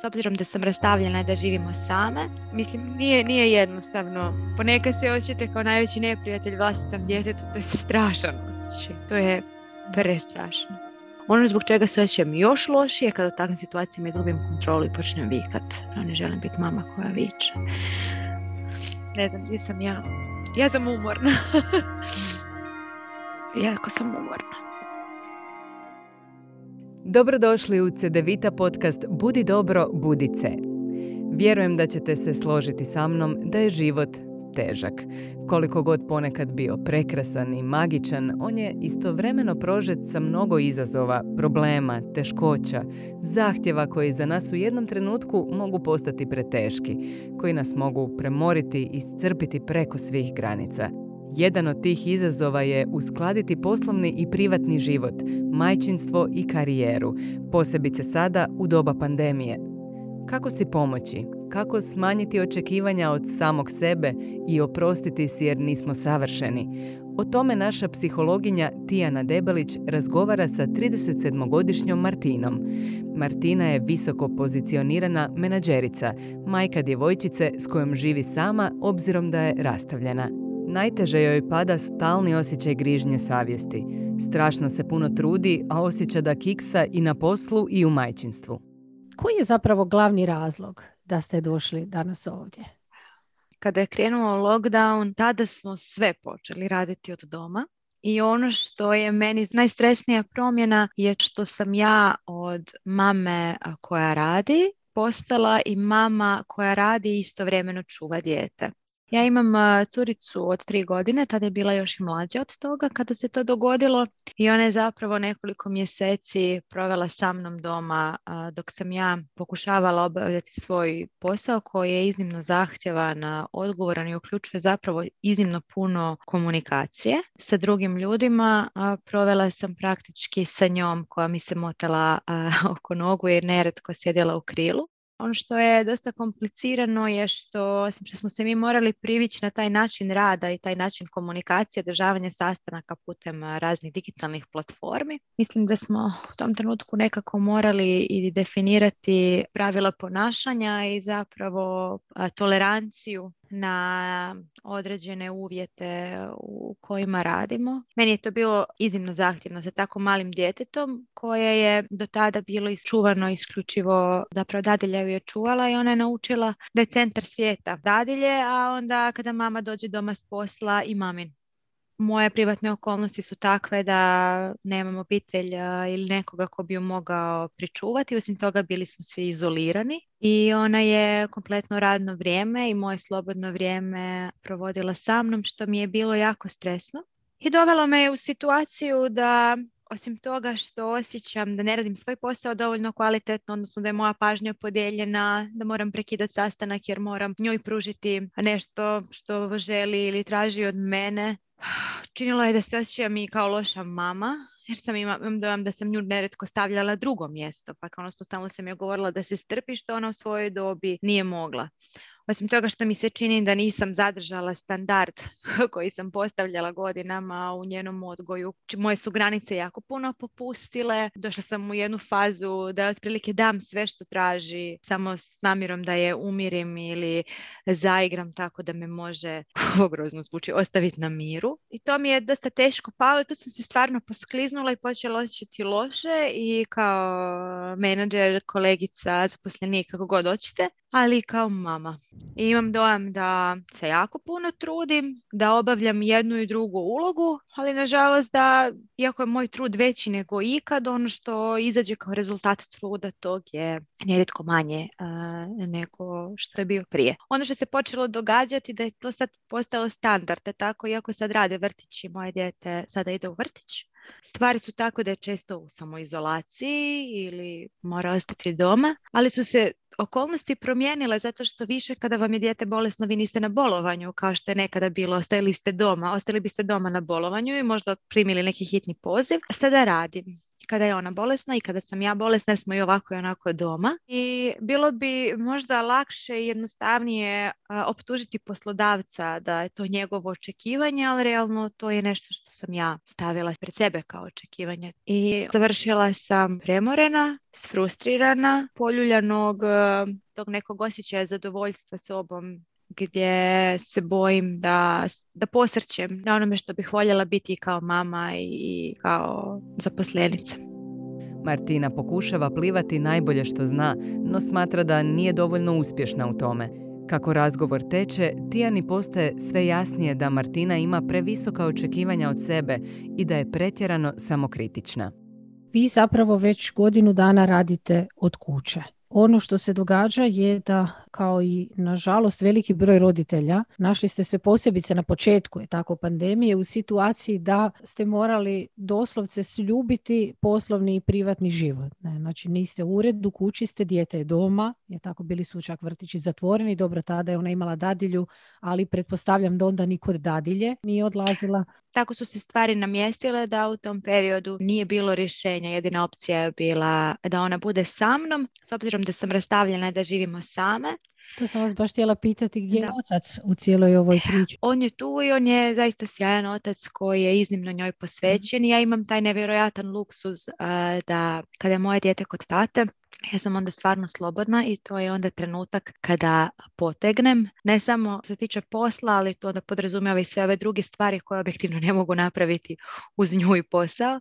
s obzirom da sam rastavljena da živimo same, mislim nije, nije jednostavno. Ponekad se osjećate kao najveći neprijatelj vlastitom djetetu, to je strašan osjećaj, to je prestrašno. Ono zbog čega se osjećam još lošije kada u takvim situacijama izgubim kontrolu i počnem vikat. No, ne želim biti mama koja viče. Ne znam, gdje sam ja. Ja sam umorna. jako sam umorna. Dobrodošli u CDVita podcast Budi dobro, budice. Vjerujem da ćete se složiti sa mnom da je život težak. Koliko god ponekad bio prekrasan i magičan, on je istovremeno prožet sa mnogo izazova, problema, teškoća, zahtjeva koji za nas u jednom trenutku mogu postati preteški, koji nas mogu premoriti i iscrpiti preko svih granica. Jedan od tih izazova je uskladiti poslovni i privatni život, majčinstvo i karijeru, posebice sada u doba pandemije. Kako si pomoći? Kako smanjiti očekivanja od samog sebe i oprostiti si jer nismo savršeni? O tome naša psihologinja Tijana Debelić razgovara sa 37-godišnjom Martinom. Martina je visoko pozicionirana menadžerica, majka djevojčice s kojom živi sama obzirom da je rastavljena. Najteže joj pada stalni osjećaj grižnje savjesti. Strašno se puno trudi, a osjeća da kiksa i na poslu i u majčinstvu. Koji je zapravo glavni razlog da ste došli danas ovdje? Kada je krenuo lockdown, tada smo sve počeli raditi od doma. I ono što je meni najstresnija promjena je što sam ja od mame koja radi postala i mama koja radi i istovremeno čuva dijete. Ja imam curicu od tri godine, tada je bila još i mlađa od toga kada se to dogodilo i ona je zapravo nekoliko mjeseci provela sa mnom doma dok sam ja pokušavala obavljati svoj posao koji je iznimno zahtjevan, odgovoran i uključuje zapravo iznimno puno komunikacije sa drugim ljudima. Provela sam praktički sa njom koja mi se motala oko nogu jer neretko sjedila u krilu. Ono što je dosta komplicirano je što, osim što smo se mi morali privići na taj način rada i taj način komunikacije, održavanja sastanaka putem raznih digitalnih platformi, mislim da smo u tom trenutku nekako morali i definirati pravila ponašanja i zapravo toleranciju na određene uvjete u kojima radimo. Meni je to bilo iznimno zahtjevno sa tako malim djetetom koje je do tada bilo isčuvano isključivo, zapravo dadilja ju je čuvala i ona je naučila da je centar svijeta dadilje, a onda kada mama dođe doma s posla i mamin moje privatne okolnosti su takve da nemam obitelj ili nekoga ko bi ju mogao pričuvati. Osim toga bili smo svi izolirani i ona je kompletno radno vrijeme i moje slobodno vrijeme provodila sa mnom što mi je bilo jako stresno. I dovelo me u situaciju da osim toga što osjećam da ne radim svoj posao dovoljno kvalitetno, odnosno da je moja pažnja podijeljena, da moram prekidati sastanak jer moram njoj pružiti nešto što želi ili traži od mene, činilo je da se osjećam i kao loša mama, jer sam ima, imam dojam da sam nju neretko stavljala drugo mjesto, pa kao ono stalno sam joj govorila da se strpi što ona u svojoj dobi nije mogla. Osim toga što mi se čini da nisam zadržala standard koji sam postavljala godinama u njenom odgoju. Moje su granice jako puno popustile. Došla sam u jednu fazu da otprilike dam sve što traži, samo s namjerom da je umirim ili zaigram tako da me može, ovo grozno zvuči, ostaviti na miru. I to mi je dosta teško palo. Tu sam se stvarno poskliznula i počela osjećati loše i kao menadžer, kolegica, zaposlenik, kako god hoćete ali i kao mama. I imam dojam da se jako puno trudim, da obavljam jednu i drugu ulogu, ali nažalost da, iako je moj trud veći nego ikad, ono što izađe kao rezultat truda tog je nerijetko manje uh, nego što je bio prije. Ono što se počelo događati da je to sad postalo standard, tako iako sad rade vrtići, moje dijete sada ide u vrtić, Stvari su tako da je često u samoizolaciji ili mora ostati doma, ali su se okolnosti promijenile zato što više kada vam je dijete bolesno vi niste na bolovanju kao što je nekada bilo, ostali ste doma, ostali biste doma na bolovanju i možda primili neki hitni poziv. Sada radim kada je ona bolesna i kada sam ja bolesna jer smo i ovako i onako doma. I bilo bi možda lakše i jednostavnije optužiti poslodavca da je to njegovo očekivanje, ali realno to je nešto što sam ja stavila pred sebe kao očekivanje. I završila sam premorena, sfrustrirana, poljuljanog tog nekog osjećaja zadovoljstva sobom gdje se bojim da, da posrćem na onome što bih voljela biti kao mama i kao zaposlenica. Martina pokušava plivati najbolje što zna, no smatra da nije dovoljno uspješna u tome. Kako razgovor teče, Tijani postaje sve jasnije da Martina ima previsoka očekivanja od sebe i da je pretjerano samokritična. Vi zapravo već godinu dana radite od kuće. Ono što se događa je da kao i nažalost veliki broj roditelja našli ste se posebice na početku je tako pandemije u situaciji da ste morali doslovce sljubiti poslovni i privatni život. Ne? Znači niste u uredu, kući ste, dijete je doma, je tako bili su čak vrtići zatvoreni, dobro tada je ona imala dadilju, ali pretpostavljam da onda ni kod dadilje nije odlazila. Tako su se stvari namjestile da u tom periodu nije bilo rješenja. Jedina opcija je bila da ona bude sa mnom, s obzirom da sam rastavljena da živimo same. To sam vas baš htjela pitati gdje je otac u cijeloj ovoj priči. On je tu i on je zaista sjajan otac koji je iznimno njoj posvećen. Ja imam taj nevjerojatan luksuz da kada je moje dijete kod tate, ja sam onda stvarno slobodna i to je onda trenutak kada potegnem, ne samo što se tiče posla, ali to da podrazumijeva i sve ove druge stvari koje objektivno ne mogu napraviti uz nju i posao,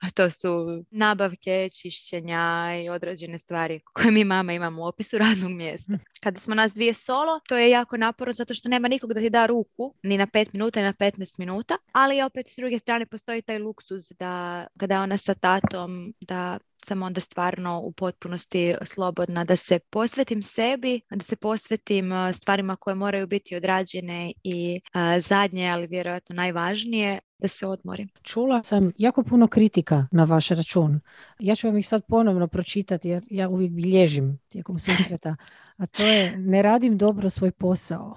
a to su nabavke, čišćenja i određene stvari koje mi mama imamo u opisu radnog mjesta. Hm. Kada smo nas dvije solo, to je jako naporno zato što nema nikog da ti da ruku, ni na 5 minuta, ni na 15 minuta, ali opet s druge strane postoji taj luksuz da kada je ona sa tatom, da sam onda stvarno u potpunosti slobodna da se posvetim sebi, da se posvetim stvarima koje moraju biti odrađene i zadnje, ali vjerojatno najvažnije, da se odmorim. Čula sam jako puno kritika na vaš račun. Ja ću vam ih sad ponovno pročitati jer ja uvijek bilježim tijekom susreta. A to je ne radim dobro svoj posao.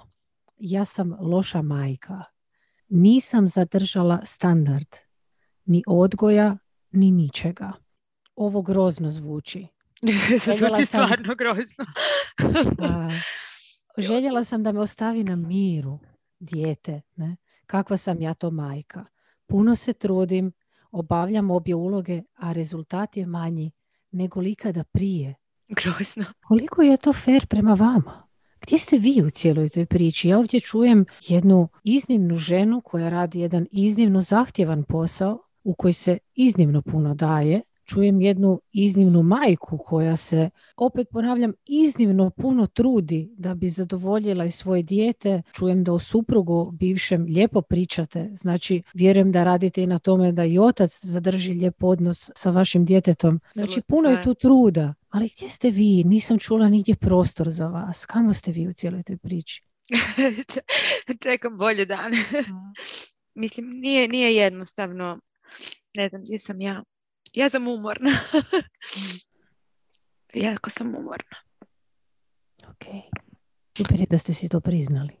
Ja sam loša majka. Nisam zadržala standard ni odgoja ni ničega ovo grozno zvuči. zvuči stvarno grozno. željela sam da me ostavi na miru, dijete, ne? kakva sam ja to majka. Puno se trudim, obavljam obje uloge, a rezultat je manji nego likada prije. Grozno. Koliko je to fair prema vama? Gdje ste vi u cijeloj toj priči? Ja ovdje čujem jednu iznimnu ženu koja radi jedan iznimno zahtjevan posao u koji se iznimno puno daje, čujem jednu iznimnu majku koja se, opet ponavljam, iznimno puno trudi da bi zadovoljila i svoje dijete. Čujem da o suprugu bivšem lijepo pričate, znači vjerujem da radite i na tome da i otac zadrži lijep odnos sa vašim djetetom. Znači puno je tu truda. Ali gdje ste vi? Nisam čula nigdje prostor za vas. Kamo ste vi u cijeloj toj priči? Čekam bolje dane. Mislim, nije, nije jednostavno. Ne znam, gdje sam ja ja sam umorna. jako sam umorna. Ok. Super je da ste si to priznali.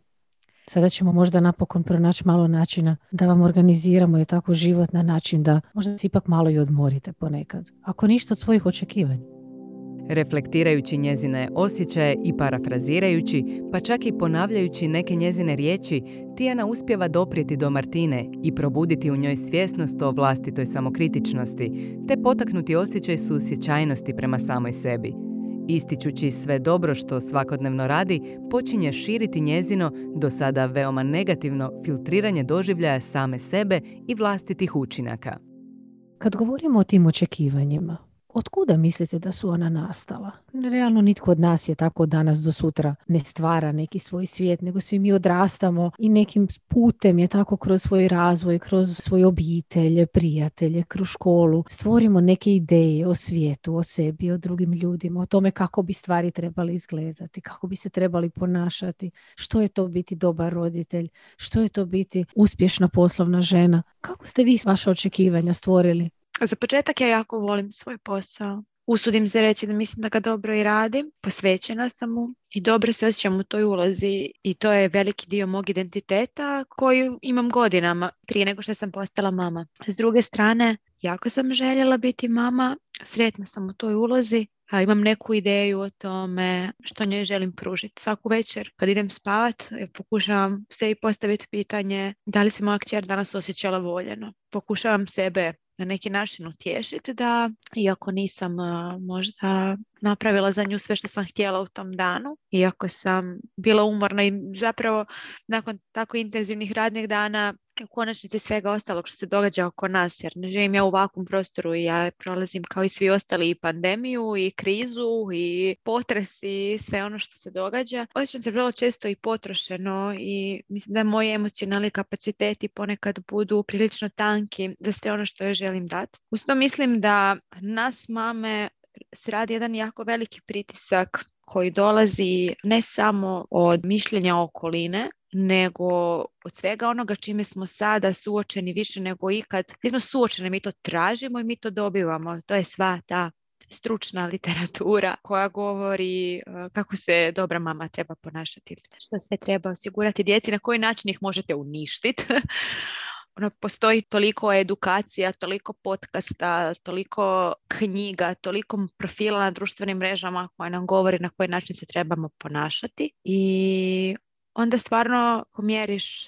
Sada ćemo možda napokon pronaći malo načina da vam organiziramo je tako život na način da možda se ipak malo i odmorite ponekad. Ako ništa od svojih očekivanja. Reflektirajući njezine osjećaje i parafrazirajući, pa čak i ponavljajući neke njezine riječi, Tijana uspjeva doprijeti do Martine i probuditi u njoj svjesnost o vlastitoj samokritičnosti, te potaknuti osjećaj susjećajnosti prema samoj sebi. Ističući sve dobro što svakodnevno radi, počinje širiti njezino, do sada veoma negativno, filtriranje doživljaja same sebe i vlastitih učinaka. Kad govorimo o tim očekivanjima, od kuda mislite da su ona nastala? Realno nitko od nas je tako danas do sutra ne stvara neki svoj svijet, nego svi mi odrastamo i nekim putem je tako kroz svoj razvoj, kroz svoje obitelje, prijatelje, kroz školu, stvorimo neke ideje o svijetu, o sebi, o drugim ljudima, o tome kako bi stvari trebali izgledati, kako bi se trebali ponašati, što je to biti dobar roditelj, što je to biti uspješna poslovna žena. Kako ste vi vaše očekivanja stvorili? Za početak ja jako volim svoj posao. usudim se reći da mislim da ga dobro i radim, posvećena sam mu i dobro se osjećam u toj ulozi i to je veliki dio mog identiteta koju imam godinama prije nego što sam postala mama. S druge strane, jako sam željela biti mama, sretna sam u toj ulozi, a imam neku ideju o tome što njoj želim pružiti. Svaku večer kad idem spavat, pokušavam se i postaviti pitanje da li se moja kćer danas osjećala voljeno. Pokušavam sebe na neki način utješiti da, iako nisam možda napravila za nju sve što sam htjela u tom danu, iako sam bila umorna i zapravo nakon tako intenzivnih radnih dana u konačnici svega ostalog što se događa oko nas, jer ne živim ja u ovakvom prostoru i ja prolazim kao i svi ostali i pandemiju i krizu i potres i sve ono što se događa. Osjećam se vrlo često i potrošeno i mislim da moji emocionalni kapaciteti ponekad budu prilično tanki za sve ono što joj želim dati. Uz to mislim da nas mame se radi jedan jako veliki pritisak koji dolazi ne samo od mišljenja okoline, nego od svega onoga čime smo sada suočeni više nego ikad. Mi smo suočeni, mi to tražimo i mi to dobivamo. To je sva ta stručna literatura koja govori e, kako se dobra mama treba ponašati, što se treba osigurati djeci, na koji način ih možete uništiti. ono, postoji toliko edukacija, toliko podcasta, toliko knjiga, toliko profila na društvenim mrežama koje nam govori na koji način se trebamo ponašati i onda stvarno pomjeriš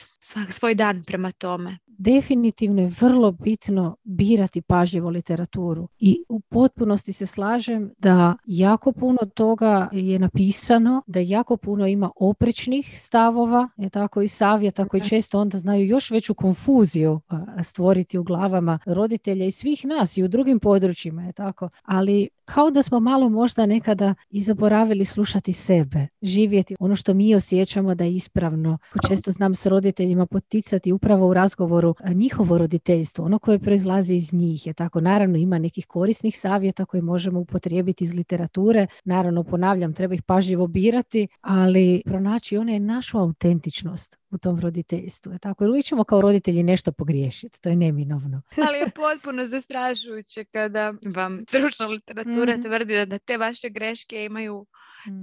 svoj dan prema tome. Definitivno je vrlo bitno birati pažljivo literaturu i u potpunosti se slažem da jako puno toga je napisano, da jako puno ima oprečnih stavova, je tako i savjeta koji često onda znaju još veću konfuziju stvoriti u glavama roditelja i svih nas i u drugim područjima, je tako. Ali kao da smo malo možda nekada i zaboravili slušati sebe, živjeti ono što mi osjećamo da je ispravno. Često znam s roditeljima poticati upravo u razgovoru njihovo roditeljstvo, ono koje proizlazi iz njih. Je tako, naravno ima nekih korisnih savjeta koje možemo upotrijebiti iz literature. Naravno, ponavljam, treba ih pažljivo birati, ali pronaći one našu autentičnost u tom roditeljstvu. Je tako, jer uvijek ćemo kao roditelji nešto pogriješiti, to je neminovno. ali je potpuno zastrašujuće kada vam stručna literatura mm tvrdi da te vaše greške imaju.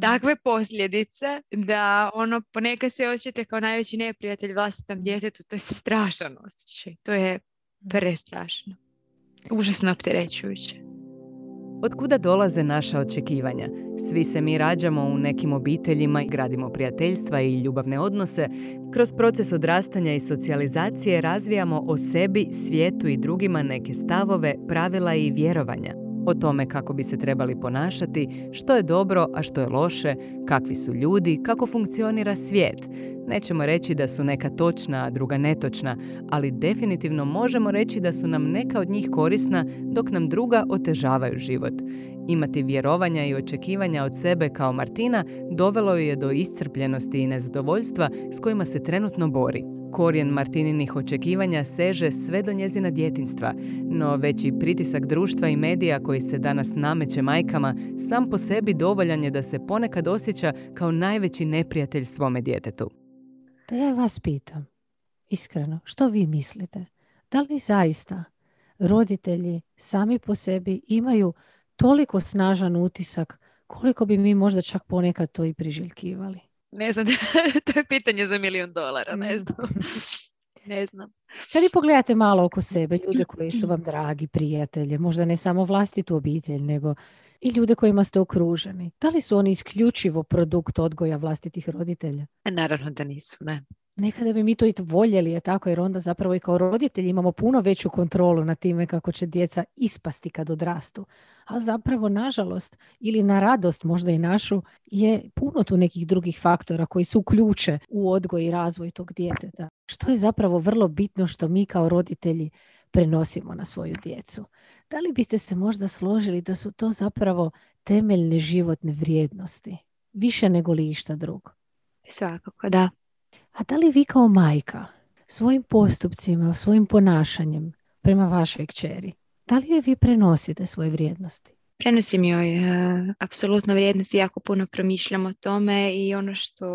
Takve posljedice da ono ponekad se osjećate kao najveći neprijatelj vlastitom djetetu, to je strašan osjećaj, to je prestrašno, užasno opterećujuće. Od kuda dolaze naša očekivanja? Svi se mi rađamo u nekim obiteljima i gradimo prijateljstva i ljubavne odnose. Kroz proces odrastanja i socijalizacije razvijamo o sebi, svijetu i drugima neke stavove, pravila i vjerovanja o tome kako bi se trebali ponašati, što je dobro, a što je loše, kakvi su ljudi, kako funkcionira svijet. Nećemo reći da su neka točna, a druga netočna, ali definitivno možemo reći da su nam neka od njih korisna dok nam druga otežavaju život. Imati vjerovanja i očekivanja od sebe kao Martina dovelo je do iscrpljenosti i nezadovoljstva s kojima se trenutno bori. Korijen Martininih očekivanja seže sve do njezina djetinstva, no veći pritisak društva i medija koji se danas nameće majkama sam po sebi dovoljan je da se ponekad osjeća kao najveći neprijatelj svome djetetu. Da ja vas pitam, iskreno, što vi mislite? Da li zaista roditelji sami po sebi imaju toliko snažan utisak koliko bi mi možda čak ponekad to i priželjkivali? Ne znam, to je pitanje za milijun dolara, ne znam. Ne znam. Kad pogledate malo oko sebe, ljude koji su vam dragi, prijatelje, možda ne samo vlastitu obitelj, nego i ljude kojima ste okruženi. Da li su oni isključivo produkt odgoja vlastitih roditelja? E, naravno da nisu, ne. Nekada bi mi to i voljeli, je tako, jer onda zapravo i kao roditelji imamo puno veću kontrolu na time kako će djeca ispasti kad odrastu. A zapravo, nažalost, ili na radost možda i našu, je puno tu nekih drugih faktora koji su uključe u odgoj i razvoj tog djeteta. Što je zapravo vrlo bitno što mi kao roditelji prenosimo na svoju djecu. Da li biste se možda složili da su to zapravo temeljne životne vrijednosti? Više nego li išta drugo? Svakako, da. A da li vi kao majka svojim postupcima, svojim ponašanjem prema vašoj kćeri, da li je vi prenosite svoje vrijednosti? Prenosim joj uh, apsolutno vrijednost i jako puno promišljam o tome i ono što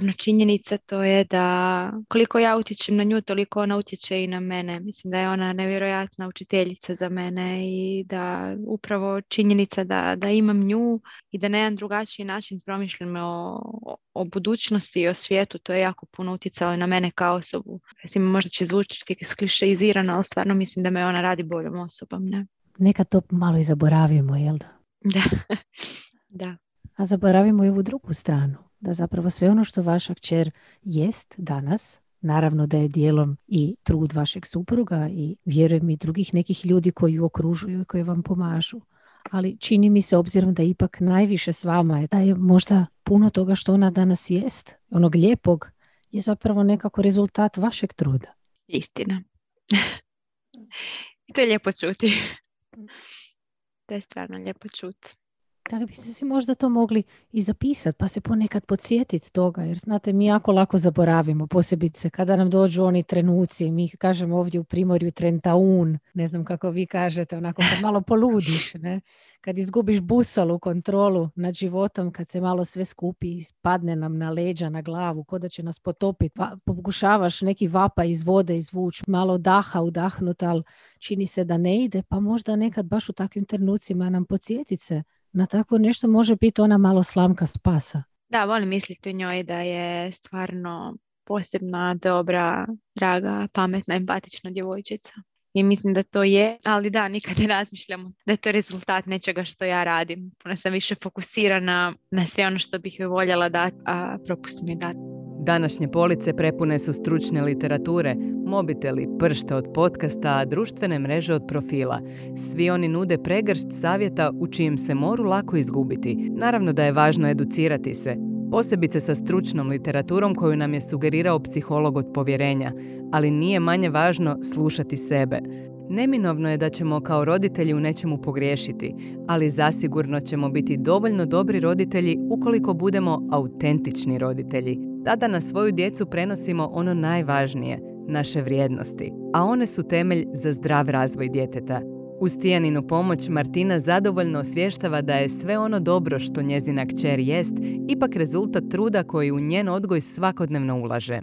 ono činjenica to je da koliko ja utječem na nju, toliko ona utječe i na mene. Mislim da je ona nevjerojatna učiteljica za mene i da upravo činjenica da, da imam nju i da na jedan drugačiji način promišljam o, o, budućnosti i o svijetu, to je jako puno utjecalo na mene kao osobu. Mislim, možda će zvučiti sklišeizirano, ali stvarno mislim da me ona radi boljom osobom. Ne? Nekad to malo i zaboravimo, jel da? Da. da. A zaboravimo i ovu drugu stranu. Da zapravo sve ono što vaša kćer jest danas, naravno da je dijelom i trud vašeg supruga i vjerujem i drugih nekih ljudi koji ju okružuju i koji vam pomažu. Ali čini mi se obzirom da ipak najviše s vama je da je možda puno toga što ona danas jest, onog lijepog, je zapravo nekako rezultat vašeg truda. Istina. I to je lijepo čuti. To je stvarno lijepo čuti. Da li biste si možda to mogli i zapisati pa se ponekad podsjetiti toga jer znate mi jako lako zaboravimo posebice kada nam dođu oni trenuci mi kažemo ovdje u Primorju trentaun ne znam kako vi kažete onako kad malo poludiš ne? kad izgubiš busolu kontrolu nad životom kad se malo sve skupi i spadne nam na leđa na glavu ko da će nas potopiti pa pokušavaš neki vapa iz vode izvući malo daha udahnut ali čini se da ne ide pa možda nekad baš u takvim trenucima nam podsjetiti se na tako nešto može biti ona malo slamka spasa. Da, volim misliti u njoj da je stvarno posebna, dobra, draga, pametna, empatična djevojčica. I mislim da to je, ali da, nikad ne razmišljam da je to rezultat nečega što ja radim. Puno sam više fokusirana na sve ono što bih joj voljela dati, a propustim joj dati. Današnje police prepune su stručne literature, mobiteli, pršte od podcasta, a društvene mreže od profila. Svi oni nude pregršt savjeta u čijem se moru lako izgubiti. Naravno da je važno educirati se, posebice sa stručnom literaturom koju nam je sugerirao psiholog od povjerenja, ali nije manje važno slušati sebe. Neminovno je da ćemo kao roditelji u nečemu pogriješiti, ali zasigurno ćemo biti dovoljno dobri roditelji ukoliko budemo autentični roditelji. Tada na svoju djecu prenosimo ono najvažnije, naše vrijednosti, a one su temelj za zdrav razvoj djeteta. Uz Tijaninu pomoć Martina zadovoljno osvještava da je sve ono dobro što njezina kćer jest ipak rezultat truda koji u njen odgoj svakodnevno ulaže.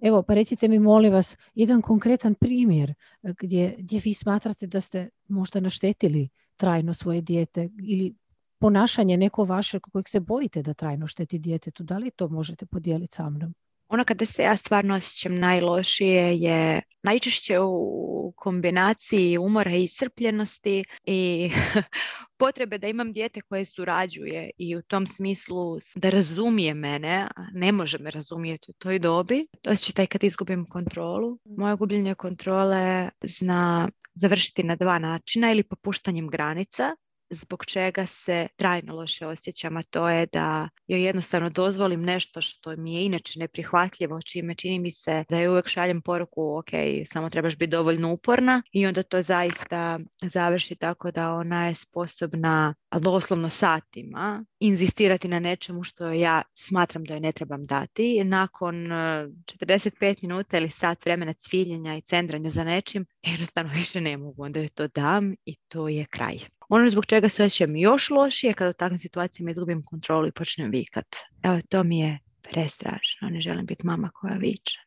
Evo, pa recite mi, molim vas, jedan konkretan primjer eh, gdje, gdje vi smatrate da ste možda naštetili trajno svoje dijete ili ponašanje neko vaše kojeg se bojite da trajno šteti djetetu. Da li to možete podijeliti sa mnom? Ono kada se ja stvarno osjećam najlošije je najčešće u kombinaciji umora i iscrpljenosti i potrebe da imam dijete koje surađuje i u tom smislu da razumije mene, a ne može me razumjeti u toj dobi. To će taj kad izgubim kontrolu. Moje gubljenje kontrole zna završiti na dva načina ili popuštanjem granica zbog čega se trajno loše osjećam, a to je da joj jednostavno dozvolim nešto što mi je inače neprihvatljivo, čime čini mi se da joj uvijek šaljem poruku, ok, samo trebaš biti dovoljno uporna i onda to zaista završi tako da ona je sposobna doslovno satima inzistirati na nečemu što ja smatram da joj ne trebam dati. Nakon 45 e, minuta ili sat vremena cviljenja i centranja za nečim, jednostavno više ne mogu, onda joj to dam i to je kraj. Ono zbog čega se osjećam još lošije kada u takvim situacijama izgubim kontrolu i počnem vikat. Evo, to mi je prestrašno. Ne želim biti mama koja viče.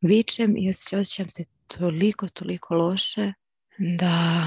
Vičem i osjećam se toliko, toliko loše da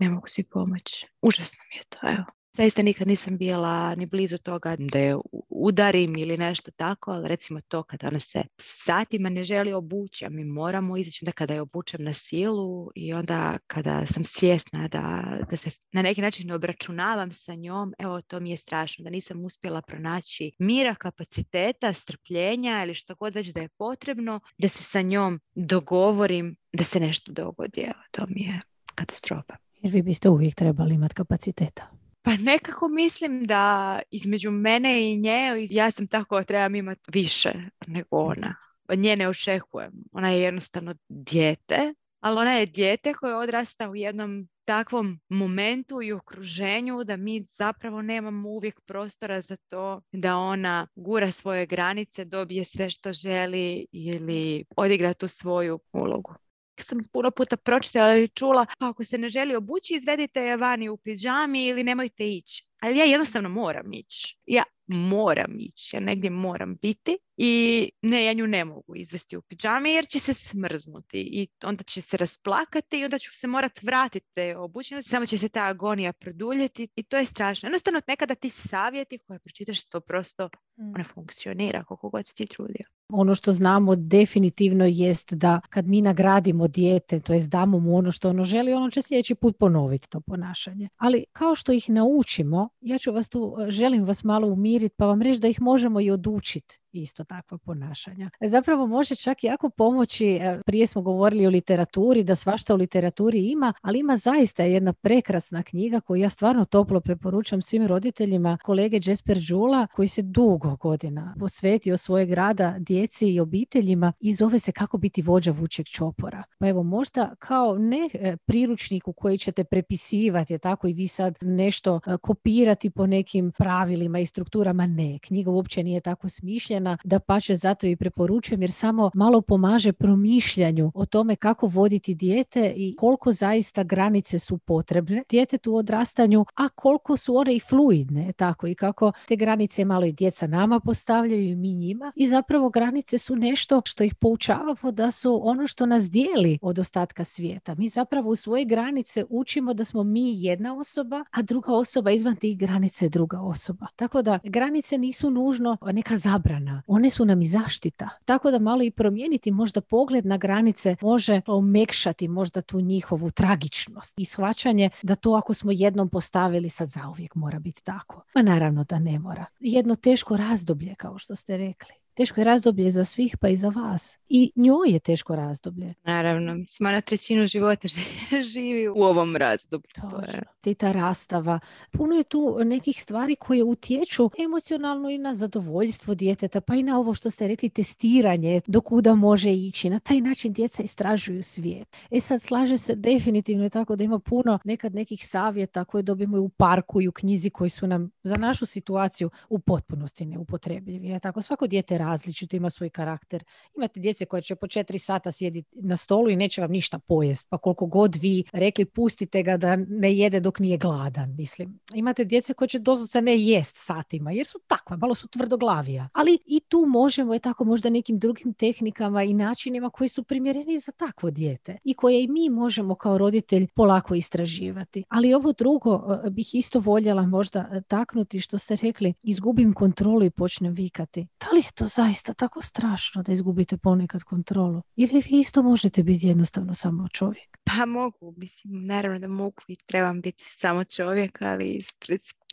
ne mogu si pomoći. Užasno mi je to, evo. Zaista nikad nisam bila ni blizu toga da je udarim ili nešto tako, ali recimo to kada ona se satima ne želi obući, a mi moramo izaći da kada je obučem na silu i onda kada sam svjesna da, da se na neki način ne obračunavam sa njom, evo to mi je strašno, da nisam uspjela pronaći mira, kapaciteta, strpljenja ili što god već da je potrebno, da se sa njom dogovorim da se nešto dogodi. Evo, to mi je katastrofa. Jer vi biste uvijek trebali imati kapaciteta. Pa nekako mislim da između mene i nje, ja sam tako trebam imati više nego ona. Od nje ne očekujem. Ona je jednostavno dijete, ali ona je dijete koje odrasta u jednom takvom momentu i okruženju da mi zapravo nemamo uvijek prostora za to da ona gura svoje granice, dobije sve što želi ili odigra tu svoju ulogu. Sam puno puta pročitala ili čula, pa ako se ne želi obući, izvedite je vani u piđami ili nemojte ići. Ali ja jednostavno moram ići. Ja moram ići, ja negdje moram biti i ne, ja nju ne mogu izvesti u piđami jer će se smrznuti i onda će se rasplakati i onda ću se morat vratiti te obućenosti, samo će se ta agonija produljiti i to je strašno. Jednostavno nekada ti savjeti koje pročitaš to prosto mm. ne funkcionira koliko god si ti trudio. Ono što znamo definitivno jest da kad mi nagradimo dijete, to jest damo mu ono što ono želi, ono će sljedeći put ponoviti to ponašanje. Ali kao što ih naučimo, ja ću vas tu, želim vas malo umiriti pa vam reći da ih možemo i odučiti isto takva ponašanja. Zapravo može čak jako pomoći, e, prije smo govorili o literaturi, da svašta u literaturi ima, ali ima zaista jedna prekrasna knjiga koju ja stvarno toplo preporučam svim roditeljima, kolege Jesper Đula, koji se dugo godina posvetio svojeg rada djeci i obiteljima i zove se Kako biti vođa vučeg čopora. Pa evo možda kao ne e, priručnik u koji ćete prepisivati, tako i vi sad nešto e, kopirati po nekim pravilima i strukturama, ne. Knjiga uopće nije tako smišljena da pače zato i preporučujem jer samo malo pomaže promišljanju o tome kako voditi dijete i koliko zaista granice su potrebne djetetu u odrastanju, a koliko su one i fluidne, tako i kako te granice malo i djeca nama postavljaju i mi njima i zapravo granice su nešto što ih poučavamo da su ono što nas dijeli od ostatka svijeta. Mi zapravo u svoje granice učimo da smo mi jedna osoba, a druga osoba izvan tih granica je druga osoba. Tako da granice nisu nužno neka zabrana one su nam i zaštita. Tako da malo i promijeniti možda pogled na granice može omekšati možda tu njihovu tragičnost i shvaćanje da to ako smo jednom postavili sad zauvijek mora biti tako. Ma naravno da ne mora. Jedno teško razdoblje kao što ste rekli. Teško je razdoblje za svih pa i za vas. I njoj je teško razdoblje. Naravno, mislim, ona trećinu života živi u ovom razdoblju. To je. Ti ta rastava. Puno je tu nekih stvari koje utječu emocionalno i na zadovoljstvo djeteta, pa i na ovo što ste rekli, testiranje, do kuda može ići. Na taj način djeca istražuju svijet. E sad slaže se definitivno je tako da ima puno nekad nekih savjeta koje dobijemo u parku i u knjizi koji su nam za našu situaciju u potpunosti neupotrebljivi. Je tako svako dijete različito, ima svoj karakter. Imate djece koje će po četiri sata sjediti na stolu i neće vam ništa pojest. Pa koliko god vi rekli pustite ga da ne jede dok nije gladan. Mislim, imate djece koje će doslovce ne jest satima jer su takva, malo su tvrdoglavija. Ali i tu možemo je tako možda nekim drugim tehnikama i načinima koji su primjereni za takvo dijete i koje i mi možemo kao roditelj polako istraživati. Ali ovo drugo e, bih isto voljela možda e, taknuti što ste rekli, izgubim kontrolu i počnem vikati. Da li je to zaista tako strašno da izgubite ponekad kontrolu? Ili vi isto možete biti jednostavno samo čovjek? Pa mogu, mislim, naravno da mogu i trebam biti samo čovjek, ali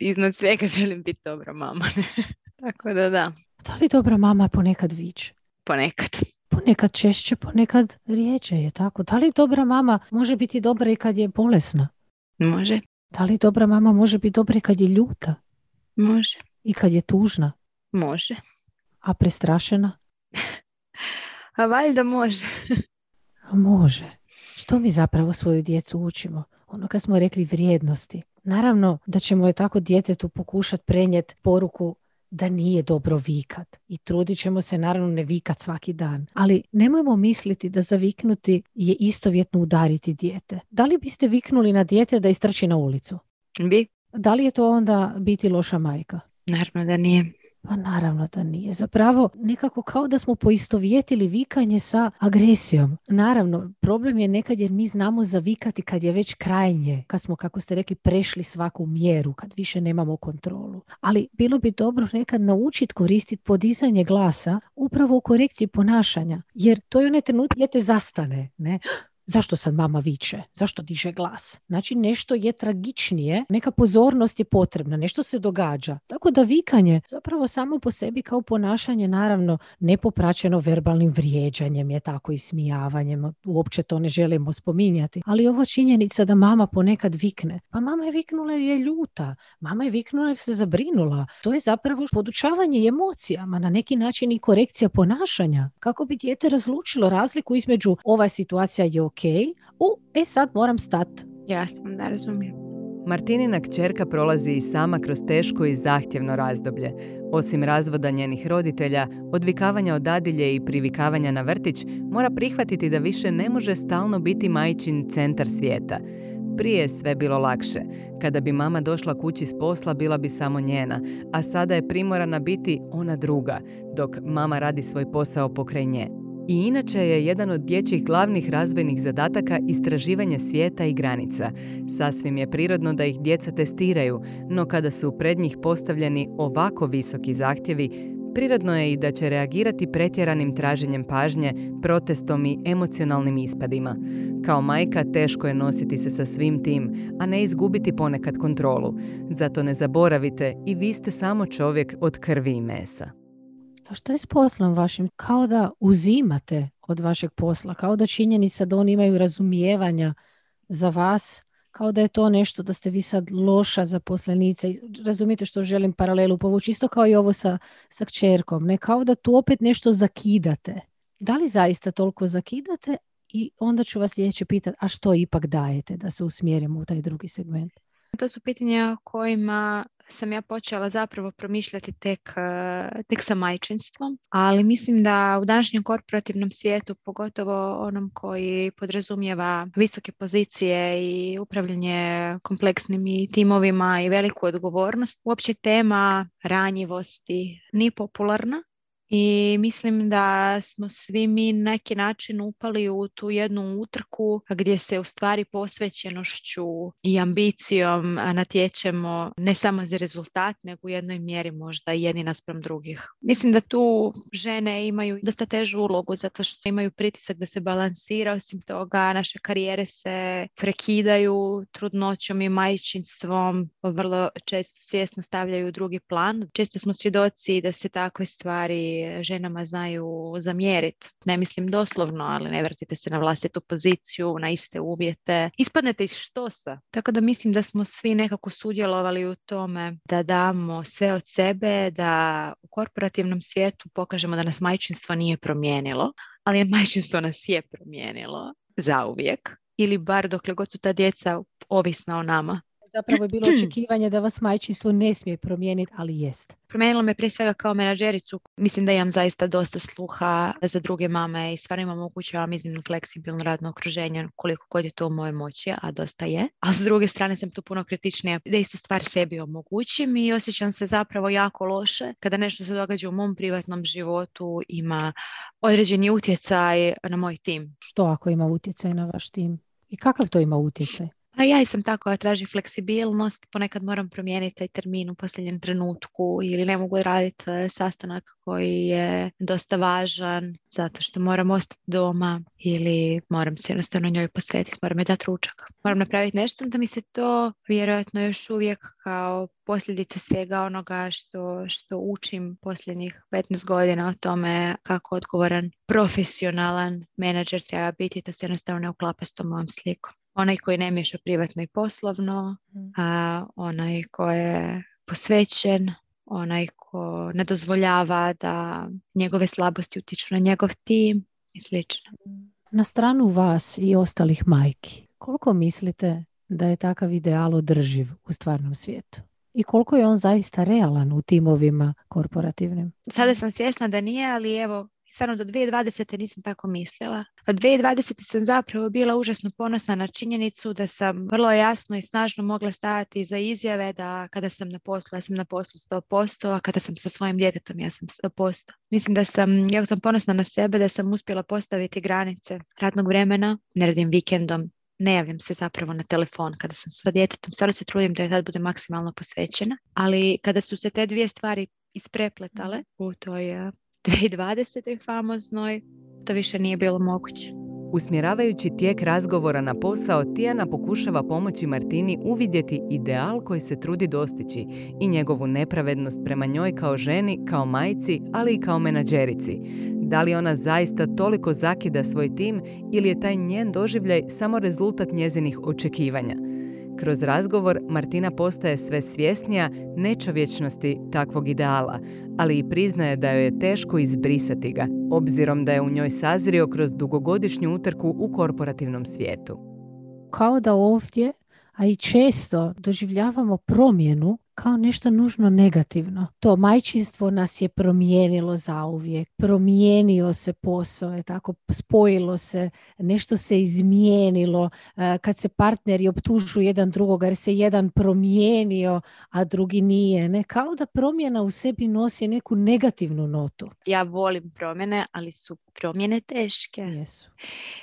iznad svega želim biti dobra mama. tako da da. Da li dobra mama ponekad viče? Ponekad. Ponekad češće, ponekad rijeđe je tako. Da li dobra mama može biti dobra i kad je bolesna? Može. Da li dobra mama može biti dobra i kad je ljuta? Može. I kad je tužna? Može. A prestrašena? A valjda može. može. Što mi zapravo svoju djecu učimo? Ono kad smo rekli vrijednosti. Naravno da ćemo je tako djetetu pokušati prenijeti poruku da nije dobro vikat. I trudit ćemo se naravno ne vikat svaki dan. Ali nemojmo misliti da zaviknuti je istovjetno udariti dijete. Da li biste viknuli na dijete da istrči na ulicu? Bi. Da li je to onda biti loša majka? Naravno da nije. Pa naravno da nije. Zapravo nekako kao da smo poistovjetili vikanje sa agresijom. Naravno, problem je nekad jer mi znamo zavikati kad je već krajnje, kad smo, kako ste rekli, prešli svaku mjeru, kad više nemamo kontrolu. Ali bilo bi dobro nekad naučiti koristiti podizanje glasa upravo u korekciji ponašanja. Jer to je onaj trenutak te zastane. Ne? Zašto sad mama viče? Zašto diže glas? Znači nešto je tragičnije, neka pozornost je potrebna, nešto se događa. Tako da vikanje zapravo samo po sebi kao ponašanje naravno nepopraćeno verbalnim vrijeđanjem je tako i smijavanjem. Uopće to ne želimo spominjati. Ali ova činjenica da mama ponekad vikne. Pa mama je viknula jer je ljuta. Mama je viknula jer se zabrinula. To je zapravo podučavanje emocijama, na neki način i korekcija ponašanja. Kako bi dijete razlučilo razliku između ova situacija je ok, u, e sad moram stat. Jasno, da razumijem. Martinina kćerka prolazi i sama kroz teško i zahtjevno razdoblje. Osim razvoda njenih roditelja, odvikavanja od dadilje i privikavanja na vrtić, mora prihvatiti da više ne može stalno biti majčin centar svijeta. Prije je sve bilo lakše. Kada bi mama došla kući s posla, bila bi samo njena, a sada je primorana biti ona druga, dok mama radi svoj posao pokraj nje. I inače je jedan od dječjih glavnih razvojnih zadataka istraživanje svijeta i granica. Sasvim je prirodno da ih djeca testiraju, no kada su pred njih postavljeni ovako visoki zahtjevi, prirodno je i da će reagirati pretjeranim traženjem pažnje, protestom i emocionalnim ispadima. Kao majka teško je nositi se sa svim tim, a ne izgubiti ponekad kontrolu. Zato ne zaboravite i vi ste samo čovjek od krvi i mesa. A što je s poslom vašim? Kao da uzimate od vašeg posla, kao da činjenica da oni imaju razumijevanja za vas, kao da je to nešto da ste vi sad loša zaposlenica. Razumijete što želim paralelu povući, isto kao i ovo sa, sa kćerkom, ne? Kao da tu opet nešto zakidate. Da li zaista toliko zakidate i onda ću vas sljedeće pitati, a što ipak dajete da se usmjerimo u taj drugi segment? To su pitanja kojima sam ja počela zapravo promišljati tek, e, tek sa majčinstvom, ali mislim da u današnjem korporativnom svijetu, pogotovo onom koji podrazumijeva visoke pozicije i upravljanje kompleksnim i timovima i veliku odgovornost, uopće tema ranjivosti ni popularna i mislim da smo svi mi neki način upali u tu jednu utrku gdje se u stvari posvećenošću i ambicijom natječemo ne samo za rezultat nego u jednoj mjeri možda jedni naspram drugih. Mislim da tu žene imaju dosta težu ulogu zato što imaju pritisak da se balansira osim toga naše karijere se prekidaju trudnoćom i majčinstvom vrlo često svjesno stavljaju drugi plan. Često smo svjedoci da se takve stvari ženama znaju zamjeriti. Ne mislim doslovno, ali ne vratite se na vlastitu poziciju, na iste uvjete. Ispadnete iz štosa. Tako da mislim da smo svi nekako sudjelovali u tome da damo sve od sebe, da u korporativnom svijetu pokažemo da nas majčinstvo nije promijenilo, ali majčinstvo nas je promijenilo zauvijek ili bar dokle god su ta djeca ovisna o nama zapravo je bilo očekivanje da vas majčinstvo ne smije promijeniti, ali jest. Promijenilo me prije svega kao menadžericu. Mislim da imam zaista dosta sluha za druge mame i stvarno imam omogućavam iznimno fleksibilno radno okruženje koliko god je to u moje moći, a dosta je. A s druge strane sam tu puno kritičnija da istu stvar sebi omogućim i osjećam se zapravo jako loše kada nešto se događa u mom privatnom životu ima određeni utjecaj na moj tim. Što ako ima utjecaj na vaš tim? I kakav to ima utjecaj? Pa ja sam tako, traži fleksibilnost, ponekad moram promijeniti taj termin u posljednjem trenutku ili ne mogu raditi e, sastanak koji je dosta važan zato što moram ostati doma ili moram se jednostavno njoj posvetiti, moram je dati ručak. Moram napraviti nešto da mi se to vjerojatno još uvijek kao posljedica svega onoga što, što učim posljednjih 15 godina o tome kako odgovoran profesionalan menadžer treba biti, to se jednostavno ne uklapa s tom mojom slikom onaj koji ne miješa privatno i poslovno, mm. a onaj ko je posvećen, onaj ko ne dozvoljava da njegove slabosti utiču na njegov tim i slično. Na stranu vas i ostalih majki, koliko mislite da je takav ideal održiv u stvarnom svijetu? I koliko je on zaista realan u timovima korporativnim? Sada sam svjesna da nije, ali evo, stvarno do 2020. nisam tako mislila. Od 2020. sam zapravo bila užasno ponosna na činjenicu da sam vrlo jasno i snažno mogla stajati za izjave da kada sam na poslu, ja sam na poslu 100%, a kada sam sa svojim djetetom, ja sam 100%. Mislim da sam, jako sam ponosna na sebe da sam uspjela postaviti granice radnog vremena, ne radim vikendom, ne javljam se zapravo na telefon kada sam sa djetetom, stvarno se trudim da je tad bude maksimalno posvećena, ali kada su se te dvije stvari isprepletale u toj 2020. famoznoj, to više nije bilo moguće. Usmjeravajući tijek razgovora na posao, Tijana pokušava pomoći Martini uvidjeti ideal koji se trudi dostići i njegovu nepravednost prema njoj kao ženi, kao majci, ali i kao menadžerici. Da li ona zaista toliko zakida svoj tim ili je taj njen doživljaj samo rezultat njezinih očekivanja? Kroz razgovor Martina postaje sve svjesnija nečovječnosti takvog ideala, ali i priznaje da joj je teško izbrisati ga, obzirom da je u njoj sazrio kroz dugogodišnju utrku u korporativnom svijetu. Kao da ovdje a i često doživljavamo promjenu kao nešto nužno negativno. To majčinstvo nas je promijenilo zauvijek, promijenio se posao, je tako, spojilo se, nešto se izmijenilo, e, kad se partneri optužuju jedan drugog jer se jedan promijenio, a drugi nije. Ne? Kao da promjena u sebi nosi neku negativnu notu. Ja volim promjene, ali su promjene teške. Jesu.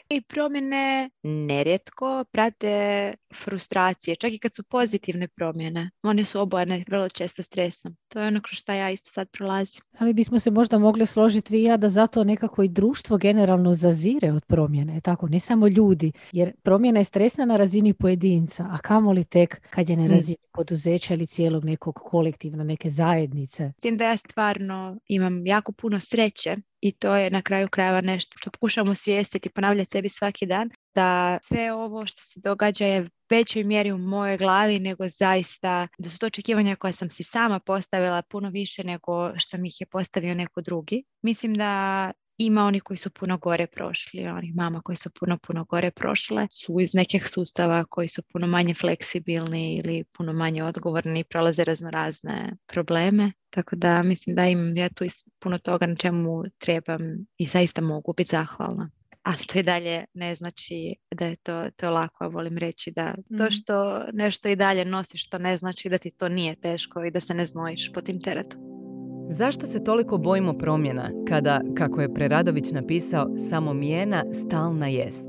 I promjene nerijetko prate frustracije, čak i kad su pozitivne promjene. One su obojene vrlo često stresom. To je ono kroz što ja isto sad prolazim. Ali bismo se možda mogli složiti vi i ja da zato nekako i društvo generalno zazire od promjene, tako, ne samo ljudi, jer promjena je stresna na razini pojedinca, a kamoli tek kad je na mm. razini poduzeća ili cijelog nekog kolektivna, neke zajednice. Tim da ja stvarno imam jako puno sreće i to je na kraju krajeva nešto što pokušamo svijestiti i ponavljati sebi svaki dan, da sve ovo što se događa je većoj mjeri u mojoj glavi nego zaista da su to očekivanja koja sam si sama postavila puno više nego što mi ih je postavio neko drugi. Mislim da ima oni koji su puno gore prošli, onih mama koji su puno, puno gore prošle, su iz nekih sustava koji su puno manje fleksibilni ili puno manje odgovorni i prolaze razno razne probleme. Tako da mislim da imam ja tu puno toga na čemu trebam i zaista mogu biti zahvalna. A to i dalje ne znači da je to, to lako, a volim reći da to mhm. što nešto i dalje nosiš, to ne znači da ti to nije teško i da se ne znojiš po tim teretom. Zašto se toliko bojimo promjena kada, kako je Preradović napisao, samo mijena stalna jest?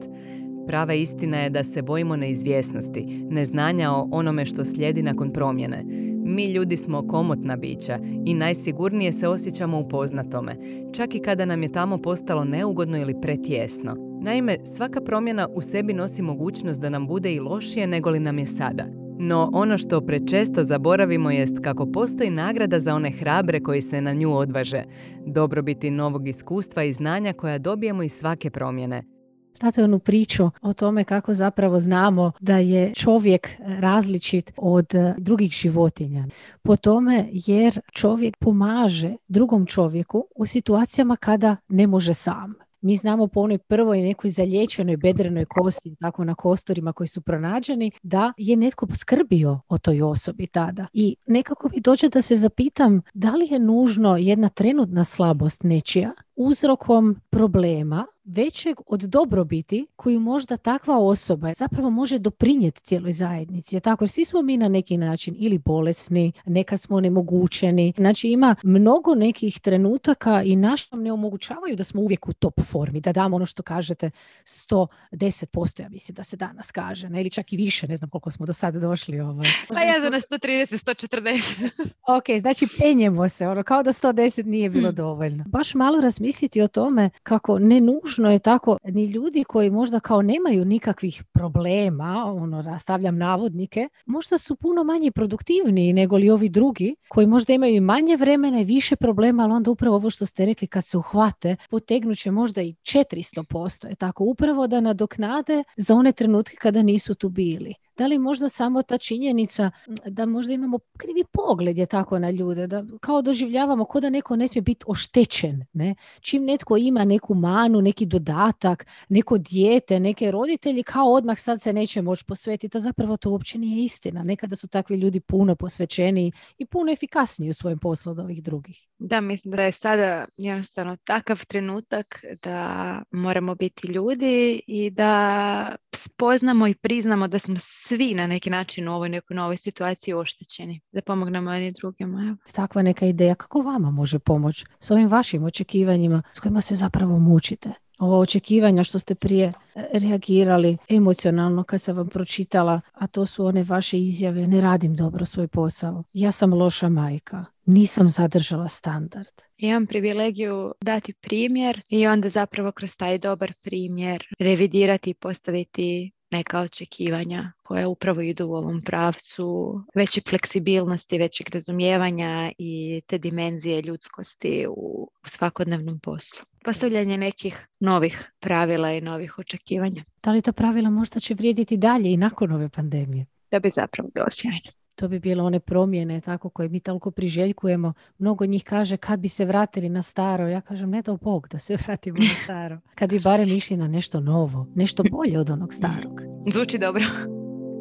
Prava istina je da se bojimo neizvjesnosti, neznanja o onome što slijedi nakon promjene. Mi ljudi smo komotna bića i najsigurnije se osjećamo u poznatome, čak i kada nam je tamo postalo neugodno ili pretjesno. Naime, svaka promjena u sebi nosi mogućnost da nam bude i lošije nego li nam je sada. No ono što prečesto zaboravimo jest kako postoji nagrada za one hrabre koji se na nju odvaže, dobrobiti novog iskustva i znanja koja dobijemo iz svake promjene. Znate onu priču o tome kako zapravo znamo da je čovjek različit od e, drugih životinja. Po tome jer čovjek pomaže drugom čovjeku u situacijama kada ne može sam. Mi znamo po onoj prvoj nekoj zalječenoj bedrenoj kosti, tako na kostorima koji su pronađeni, da je netko skrbio o toj osobi tada. I nekako mi dođe da se zapitam da li je nužno jedna trenutna slabost nečija uzrokom problema većeg od dobrobiti koju možda takva osoba zapravo može doprinijeti cijeloj zajednici. tako, svi smo mi na neki način ili bolesni, neka smo onemogućeni. Znači ima mnogo nekih trenutaka i naš nam ne omogućavaju da smo uvijek u top formi, da damo ono što kažete 110%, ja mislim da se danas kaže, ne? ili čak i više, ne znam koliko smo do sada došli. Ovaj. Pa ja za na 130, 140. ok, znači penjemo se, ono, kao da 110 nije bilo dovoljno. Baš malo razmisliti o tome kako ne nužno je tako ni ljudi koji možda kao nemaju nikakvih problema, ono rastavljam navodnike, možda su puno manje produktivniji nego li ovi drugi koji možda imaju manje vremena i više problema, ali onda upravo ovo što ste rekli kad se uhvate, potegnut će možda i 400%, je tako, upravo da nadoknade za one trenutke kada nisu tu bili. Da li možda samo ta činjenica da možda imamo krivi pogled je tako na ljude, da kao doživljavamo kao da neko ne smije biti oštećen. Ne? Čim netko ima neku manu, neki dodatak, neko dijete, neke roditelji, kao odmah sad se neće moći posvetiti, a zapravo to uopće nije istina. Nekada su takvi ljudi puno posvećeniji i puno efikasniji u svojem poslu od ovih drugih. Da, mislim da je sada jednostavno takav trenutak da moramo biti ljudi i da spoznamo i priznamo da smo svi na neki način u ovoj nekoj novoj situaciji oštećeni, da pomognemo jedni drugima. Takva neka ideja, kako vama može pomoći s ovim vašim očekivanjima s kojima se zapravo mučite? Ovo očekivanja što ste prije e, reagirali emocionalno kad sam vam pročitala, a to su one vaše izjave, ne radim dobro svoj posao, ja sam loša majka, nisam zadržala standard. Imam privilegiju dati primjer i onda zapravo kroz taj dobar primjer revidirati i postaviti neka očekivanja koja upravo idu u ovom pravcu veće fleksibilnosti, većeg razumijevanja i te dimenzije ljudskosti u svakodnevnom poslu. Postavljanje nekih novih pravila i novih očekivanja. Da li ta pravila možda će vrijediti dalje i nakon ove pandemije? Da bi zapravo bilo sjajno to bi bilo one promjene tako koje mi toliko priželjkujemo. Mnogo njih kaže kad bi se vratili na staro. Ja kažem ne do Bog da se vratimo na staro. Kad bi barem išli na nešto novo, nešto bolje od onog starog. Zvuči dobro.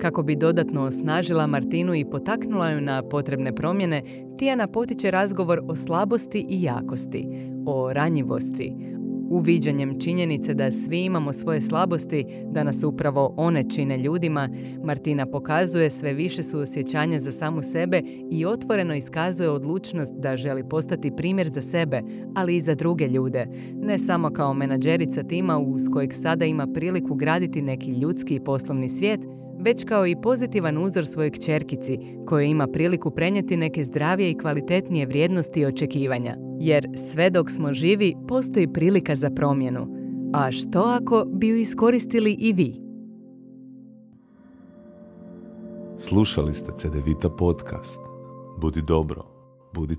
Kako bi dodatno osnažila Martinu i potaknula ju na potrebne promjene, Tijana potiče razgovor o slabosti i jakosti, o ranjivosti, Uviđanjem činjenice da svi imamo svoje slabosti, da nas upravo one čine ljudima, Martina pokazuje sve više su osjećanja za samu sebe i otvoreno iskazuje odlučnost da želi postati primjer za sebe, ali i za druge ljude. Ne samo kao menadžerica tima uz kojeg sada ima priliku graditi neki ljudski i poslovni svijet, već kao i pozitivan uzor svojeg čerkici, koje ima priliku prenijeti neke zdravije i kvalitetnije vrijednosti i očekivanja. Jer sve dok smo živi, postoji prilika za promjenu. A što ako bi ju iskoristili i vi? Slušali ste CDVita podcast. Budi dobro, budi